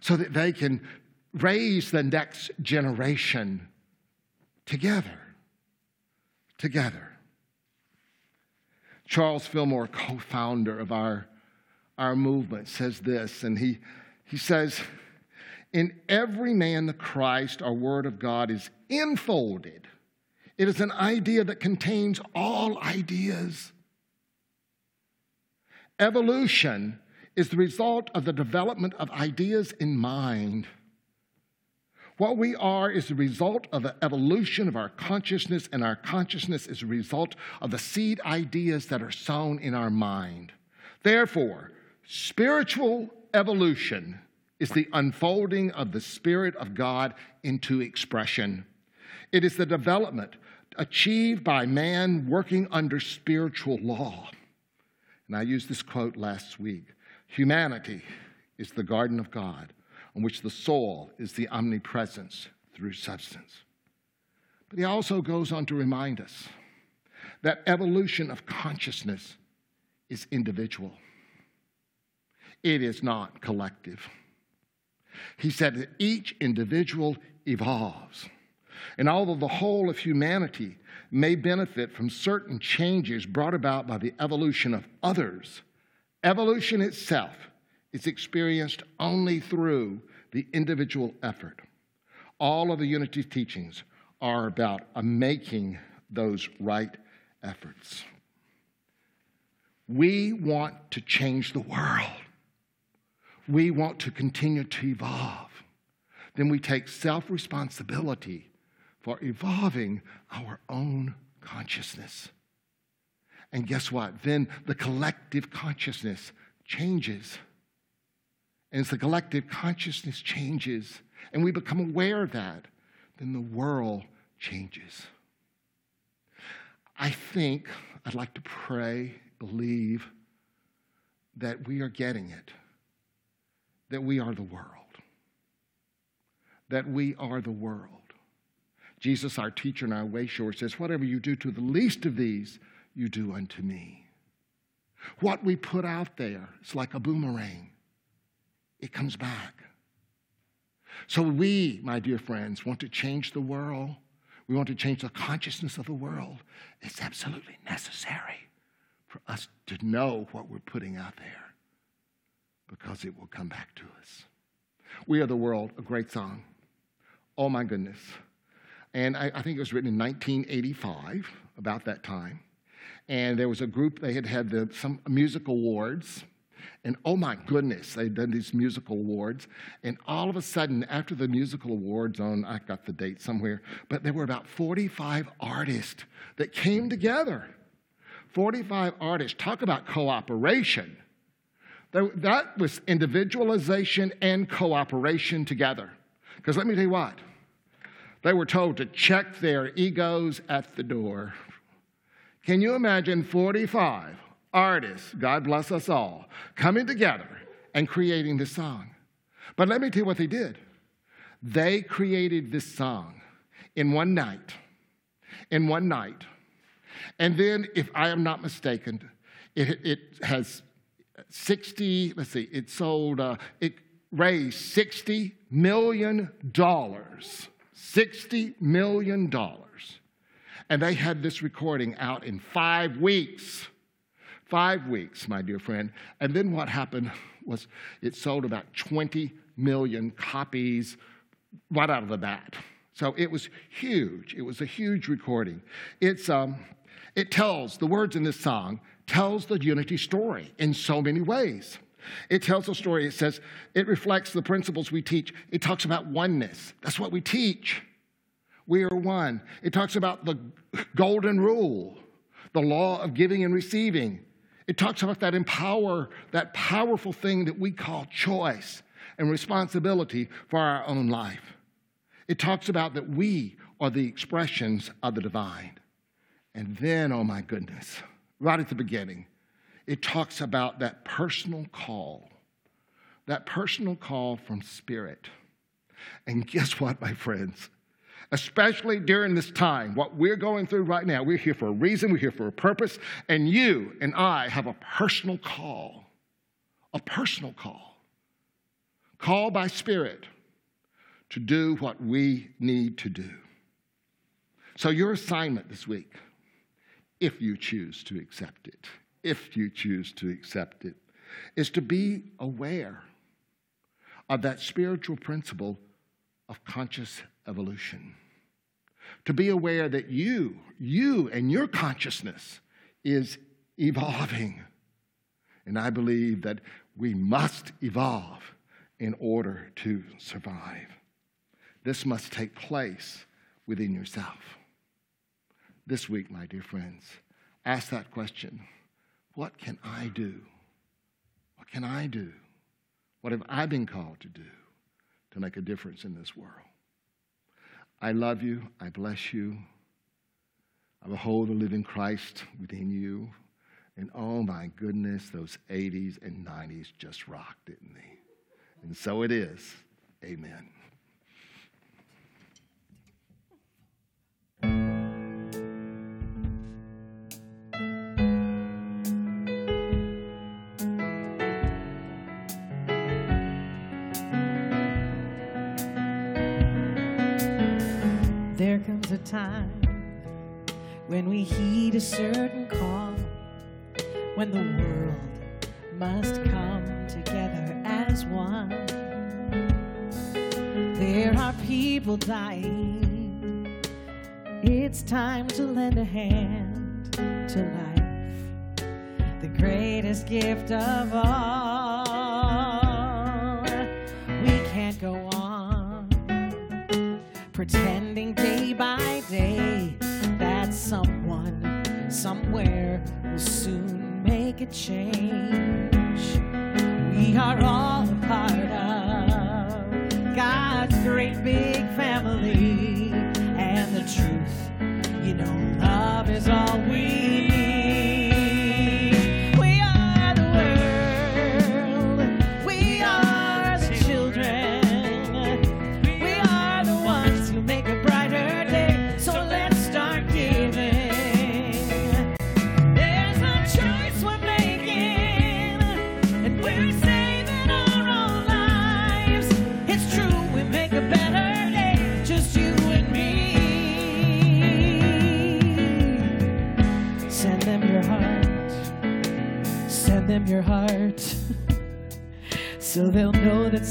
so that they can raise the next generation together. Together. Charles Fillmore, co founder of our our movement, says this, and he, he says, In every man the Christ, our Word of God, is enfolded. It is an idea that contains all ideas. Evolution is the result of the development of ideas in mind. What we are is the result of the evolution of our consciousness, and our consciousness is a result of the seed ideas that are sown in our mind. Therefore, spiritual evolution is the unfolding of the Spirit of God into expression. It is the development achieved by man working under spiritual law. And I used this quote last week Humanity is the garden of God on which the soul is the omnipresence through substance. But he also goes on to remind us that evolution of consciousness is individual, it is not collective. He said that each individual evolves. And although the whole of humanity may benefit from certain changes brought about by the evolution of others, evolution itself is experienced only through the individual effort. All of the unity teachings are about making those right efforts. We want to change the world. We want to continue to evolve. Then we take self responsibility for evolving our own consciousness. And guess what? Then the collective consciousness changes. And as the collective consciousness changes and we become aware of that, then the world changes. I think I'd like to pray, believe that we are getting it, that we are the world, that we are the world. Jesus, our teacher and our way shower, says, Whatever you do to the least of these, you do unto me. What we put out there is like a boomerang, it comes back. So, we, my dear friends, want to change the world. We want to change the consciousness of the world. It's absolutely necessary for us to know what we're putting out there because it will come back to us. We Are the World, a great song. Oh my goodness. And I, I think it was written in 1985, about that time. And there was a group, they had had the, some music awards. And oh my goodness, they'd done these musical awards. And all of a sudden, after the musical awards on, I got the date somewhere, but there were about 45 artists that came together. 45 artists. Talk about cooperation. That was individualization and cooperation together. Because let me tell you what, they were told to check their egos at the door. Can you imagine 45 artists, God bless us all, coming together and creating this song? But let me tell you what they did. They created this song in one night. In one night. And then, if I am not mistaken, it, it has 60, let's see, it sold, uh, it raised $60 million $60 million. And they had this recording out in five weeks. Five weeks, my dear friend. And then what happened was it sold about 20 million copies right out of the bat. So it was huge. It was a huge recording. It's, um, it tells, the words in this song tells the unity story in so many ways. It tells a story. It says it reflects the principles we teach. It talks about oneness. That's what we teach. We are one. It talks about the golden rule, the law of giving and receiving. It talks about that empower, that powerful thing that we call choice and responsibility for our own life. It talks about that we are the expressions of the divine. And then, oh my goodness, right at the beginning, it talks about that personal call, that personal call from Spirit. And guess what, my friends? Especially during this time, what we're going through right now, we're here for a reason, we're here for a purpose, and you and I have a personal call. A personal call. Call by Spirit to do what we need to do. So, your assignment this week, if you choose to accept it, if you choose to accept it. is to be aware of that spiritual principle of conscious evolution. To be aware that you, you and your consciousness is evolving. And I believe that we must evolve in order to survive. This must take place within yourself. This week, my dear friends, ask that question What can I do? What can I do? What have I been called to do to make a difference in this world? I love you. I bless you. I behold the living Christ within you. And oh my goodness, those 80s and 90s just rocked, didn't they? And so it is. Amen. Time when we heed a certain call, when the world must come together as one. There are people dying. It's time to lend a hand to life, the greatest gift of all. We can't go pretending day by day that someone somewhere will soon make a change. We are all a part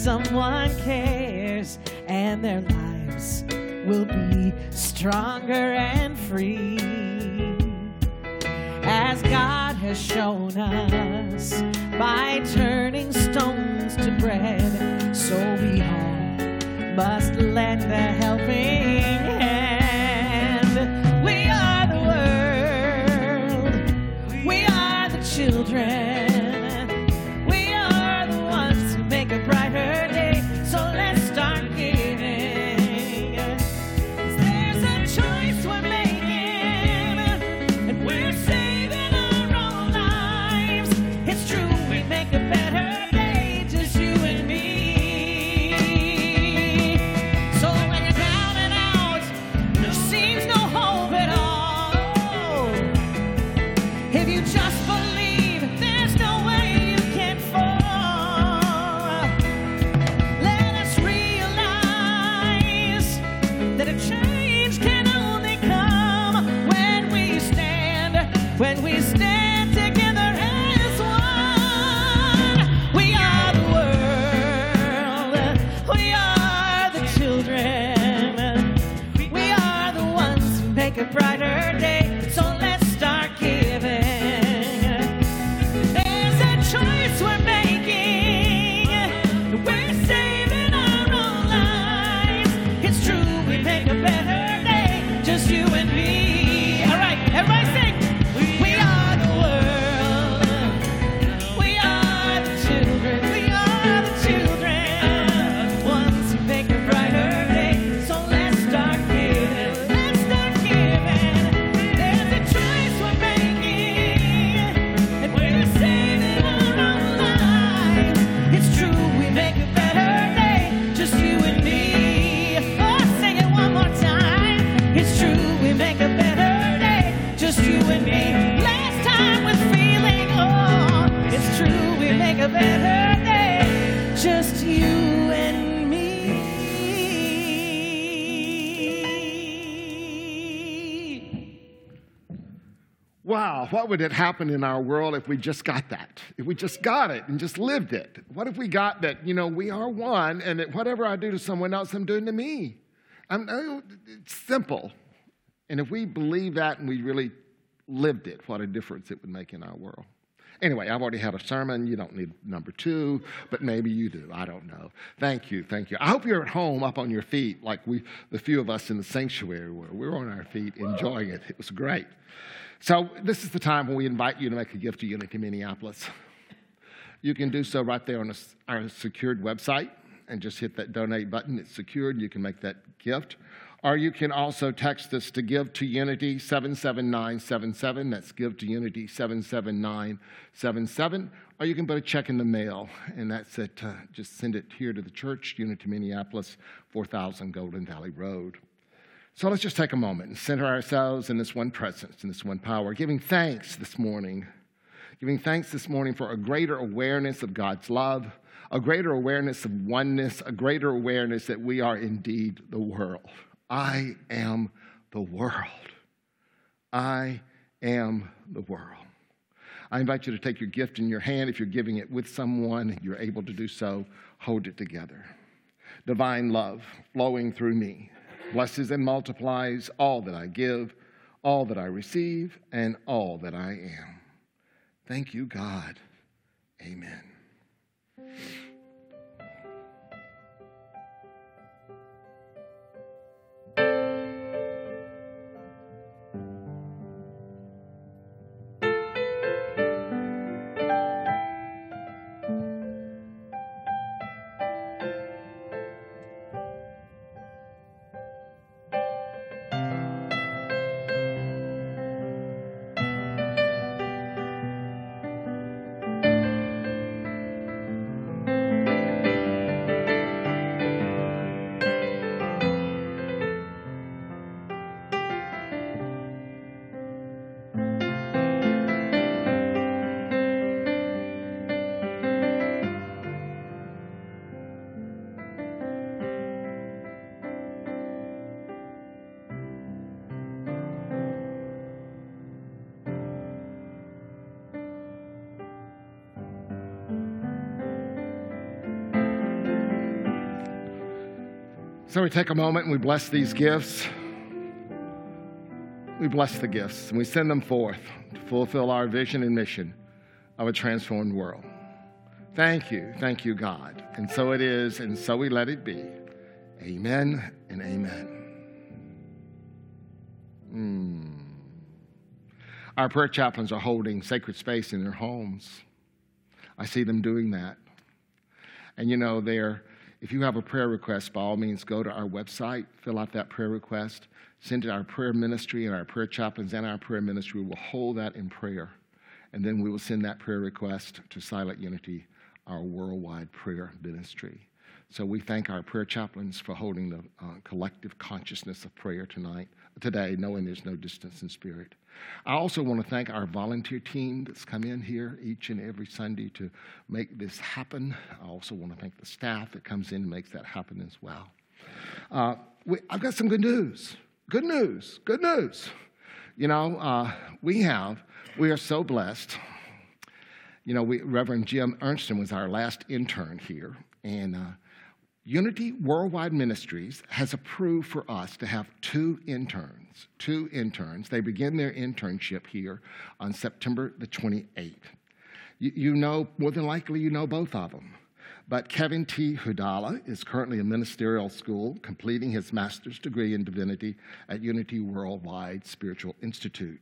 someone cares and their lives will be stronger and free. As God has shown us by turning stones to bread, so we all must lend a helping what would it happen in our world if we just got that? If we just got it and just lived it? What if we got that, you know, we are one and that whatever I do to someone else, I'm doing to me? I'm, it's simple. And if we believe that and we really lived it, what a difference it would make in our world. Anyway, I've already had a sermon. You don't need number two, but maybe you do. I don't know. Thank you. Thank you. I hope you're at home up on your feet like we, the few of us in the sanctuary were. We were on our feet enjoying it. It was great. So, this is the time when we invite you to make a gift to Unity Minneapolis. You can do so right there on our secured website and just hit that donate button. It's secured. You can make that gift. Or you can also text us to Give to Unity 77977. That's Give to Unity 77977. Or you can put a check in the mail, and that's it. Uh, just send it here to the church, Unity Minneapolis, 4000 Golden Valley Road. So let's just take a moment and center ourselves in this one presence, in this one power, giving thanks this morning. Giving thanks this morning for a greater awareness of God's love, a greater awareness of oneness, a greater awareness that we are indeed the world. I am the world. I am the world. I invite you to take your gift in your hand. If you're giving it with someone, you're able to do so, hold it together. Divine love flowing through me blesses and multiplies all that I give, all that I receive, and all that I am. Thank you, God. Amen. So we take a moment and we bless these gifts. We bless the gifts and we send them forth to fulfill our vision and mission of a transformed world. Thank you. Thank you, God. And so it is, and so we let it be. Amen and amen. Mm. Our prayer chaplains are holding sacred space in their homes. I see them doing that. And you know, they're if you have a prayer request, by all means, go to our website, fill out that prayer request, send it to our prayer ministry, and our prayer chaplains and our prayer ministry will hold that in prayer. And then we will send that prayer request to Silent Unity, our worldwide prayer ministry. So we thank our prayer chaplains for holding the uh, collective consciousness of prayer tonight, today, knowing there's no distance in spirit. I also want to thank our volunteer team that's come in here each and every Sunday to make this happen. I also want to thank the staff that comes in and makes that happen as well. Uh, we, I've got some good news. Good news. Good news. You know, uh, we have, we are so blessed. You know, we, Reverend Jim Ernston was our last intern here, and uh, Unity Worldwide Ministries has approved for us to have two interns. Two interns. They begin their internship here on September the 28th. You, you know, more than likely, you know both of them. But Kevin T. Hudala is currently in ministerial school, completing his master's degree in divinity at Unity Worldwide Spiritual Institute.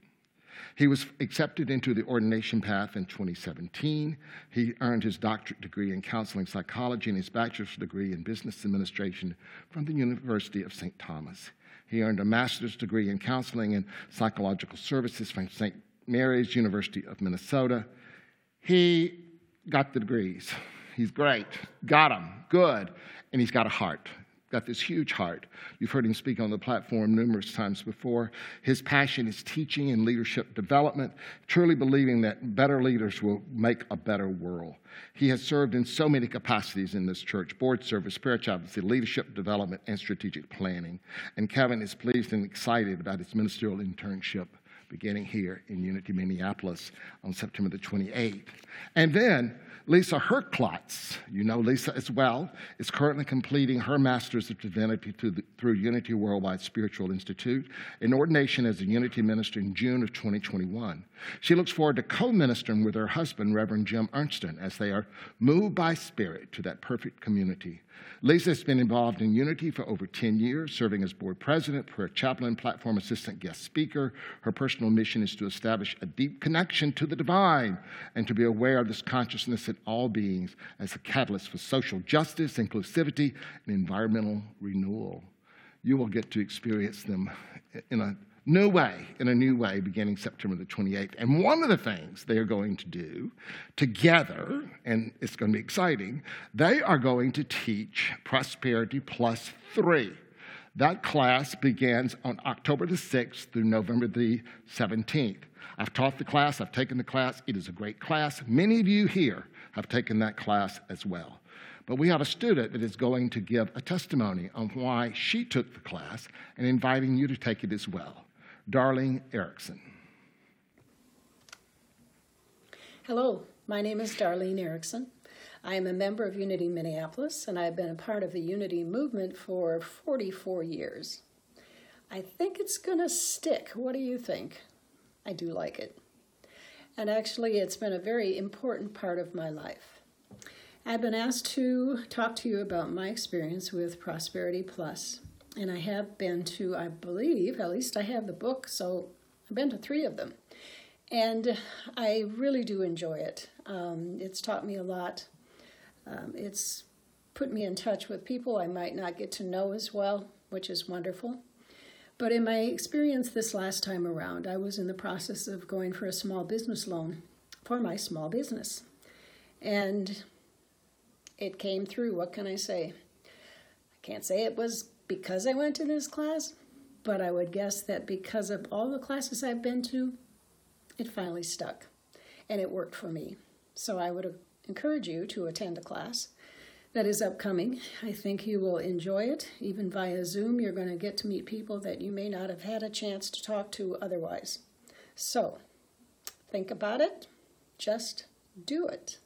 He was accepted into the ordination path in 2017. He earned his doctorate degree in counseling psychology and his bachelor's degree in business administration from the University of St. Thomas. He earned a master's degree in counseling and psychological services from St. Mary's University of Minnesota. He got the degrees. He's great. Got them. Good. And he's got a heart got this huge heart. You've heard him speak on the platform numerous times before. His passion is teaching and leadership development, truly believing that better leaders will make a better world. He has served in so many capacities in this church board service, chaplaincy, leadership development, and strategic planning. And Kevin is pleased and excited about his ministerial internship beginning here in Unity, Minneapolis on September the 28th. And then Lisa Herklotz, you know Lisa as well, is currently completing her Master's of Divinity through, the, through Unity Worldwide Spiritual Institute in ordination as a Unity minister in June of 2021. She looks forward to co ministering with her husband, Reverend Jim Ernston, as they are moved by Spirit to that perfect community. Lisa has been involved in Unity for over 10 years, serving as board president, prayer chaplain, platform assistant guest speaker. Her personal mission is to establish a deep connection to the divine and to be aware of this consciousness in all beings as a catalyst for social justice, inclusivity, and environmental renewal. You will get to experience them in a new way, in a new way, beginning September the 28th. And one of the things they are going to do together, and it's going to be exciting, they are going to teach Prosperity Plus 3. That class begins on October the 6th through November the 17th. I've taught the class, I've taken the class. It is a great class. Many of you here have taken that class as well. But we have a student that is going to give a testimony on why she took the class and inviting you to take it as well. Darlene Erickson. Hello, my name is Darlene Erickson. I am a member of Unity Minneapolis, and I've been a part of the Unity movement for 44 years. I think it's going to stick. What do you think? I do like it. And actually, it's been a very important part of my life. I've been asked to talk to you about my experience with Prosperity Plus and I have been to, I believe, at least I have the book, so I've been to three of them. And I really do enjoy it. Um, it's taught me a lot. Um, it's put me in touch with people I might not get to know as well, which is wonderful. But in my experience this last time around, I was in the process of going for a small business loan for my small business. And it came through. What can I say? I can't say it was because I went to this class, but I would guess that because of all the classes I've been to, it finally stuck and it worked for me. So I would encourage you to attend a class that is upcoming. I think you will enjoy it. Even via Zoom, you're going to get to meet people that you may not have had a chance to talk to otherwise. So think about it, just do it.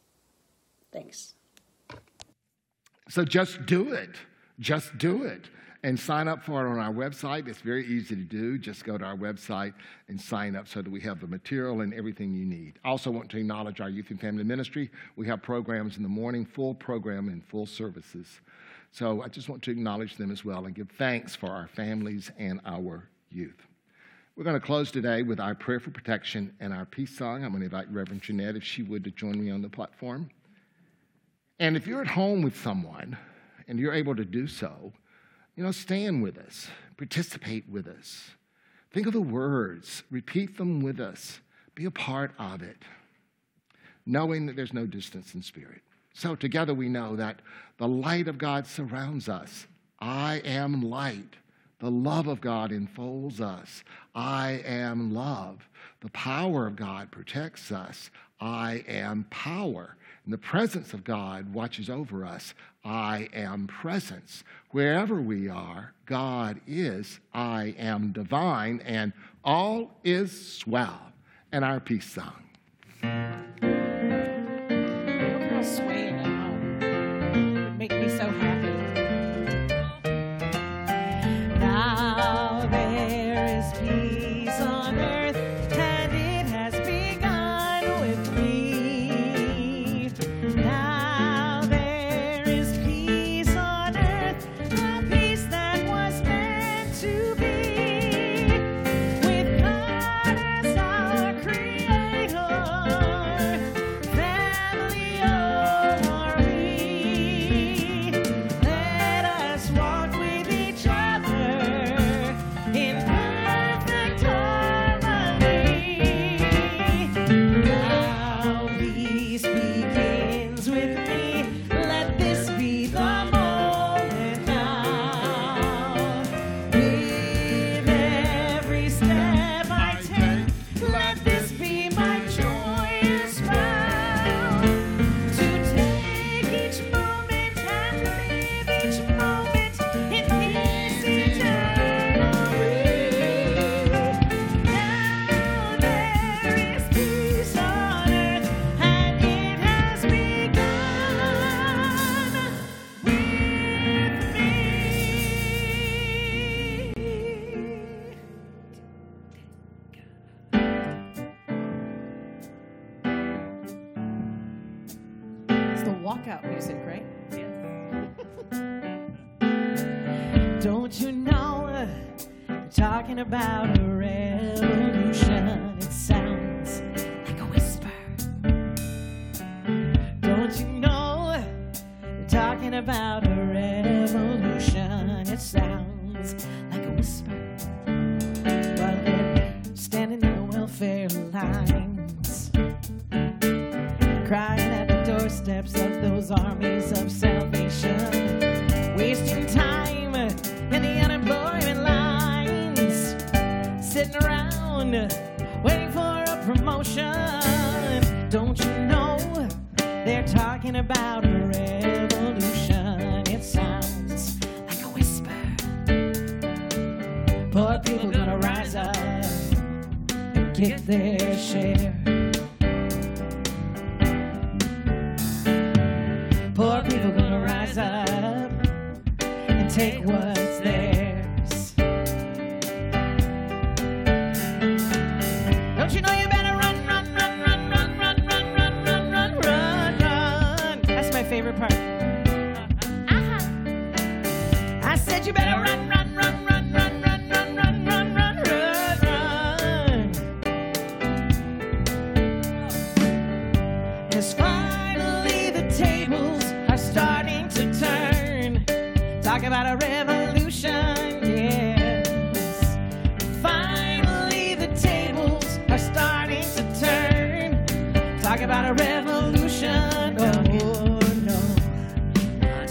Thanks. So just do it. Just do it and sign up for it on our website. It's very easy to do. Just go to our website and sign up so that we have the material and everything you need. I also want to acknowledge our youth and family ministry. We have programs in the morning, full program and full services. So I just want to acknowledge them as well and give thanks for our families and our youth. We're going to close today with our prayer for protection and our peace song. I'm going to invite Reverend Jeanette, if she would, to join me on the platform. And if you're at home with someone and you're able to do so, you know, stand with us, participate with us. Think of the words, repeat them with us, be a part of it, knowing that there's no distance in spirit. So together we know that the light of God surrounds us. I am light. The love of God enfolds us. I am love. The power of God protects us. I am power. And the presence of God watches over us. I am presence. Wherever we are, God is, I am divine, and all is swell. And our peace song.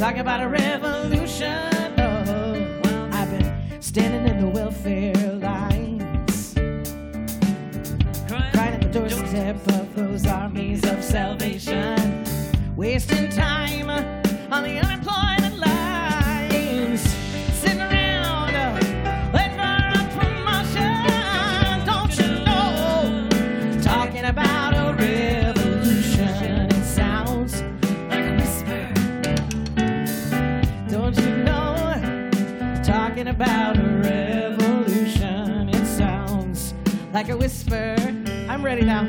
Talk about a revolution. Oh, I've been standing in the welfare lines, crying at the doorstep of those armies of salvation, wasting time on the unemployment like a whisper. I'm ready now.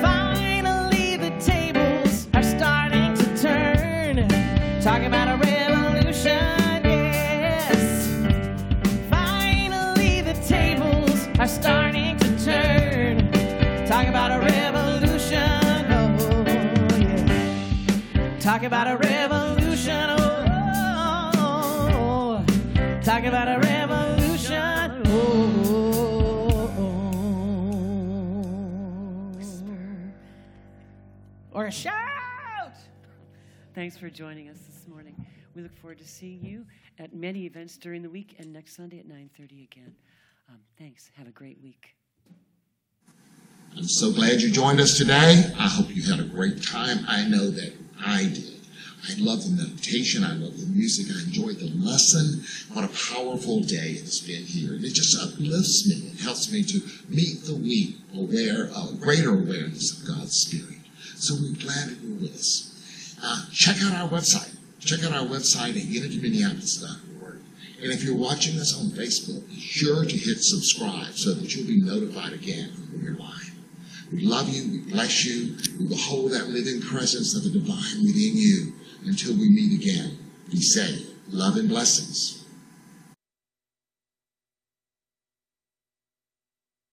Finally, the tables are starting to turn. Talking about a revolution, yes. Finally, the tables are starting to turn. Talk about a revolution, oh yeah. Talk about a revolution, oh. oh, oh. Talk about a revolution, Or a shout. Thanks for joining us this morning. We look forward to seeing you at many events during the week and next Sunday at 9:30 again. Um, thanks. Have a great week. I'm so glad you joined us today. I hope you had a great time. I know that I did. I love the meditation. I love the music. I enjoyed the lesson. What a powerful day it's been here. And it just uplifts me. It helps me to meet the week, aware, uh, greater awareness of God's Spirit. So we're glad that you're with us. Uh, check out our website. Check out our website at unityminneapolis.org. And if you're watching us on Facebook, be sure to hit subscribe so that you'll be notified again when we're live. We love you. We bless you. We will hold that living presence of the divine within you until we meet again. Be safe. Love and blessings.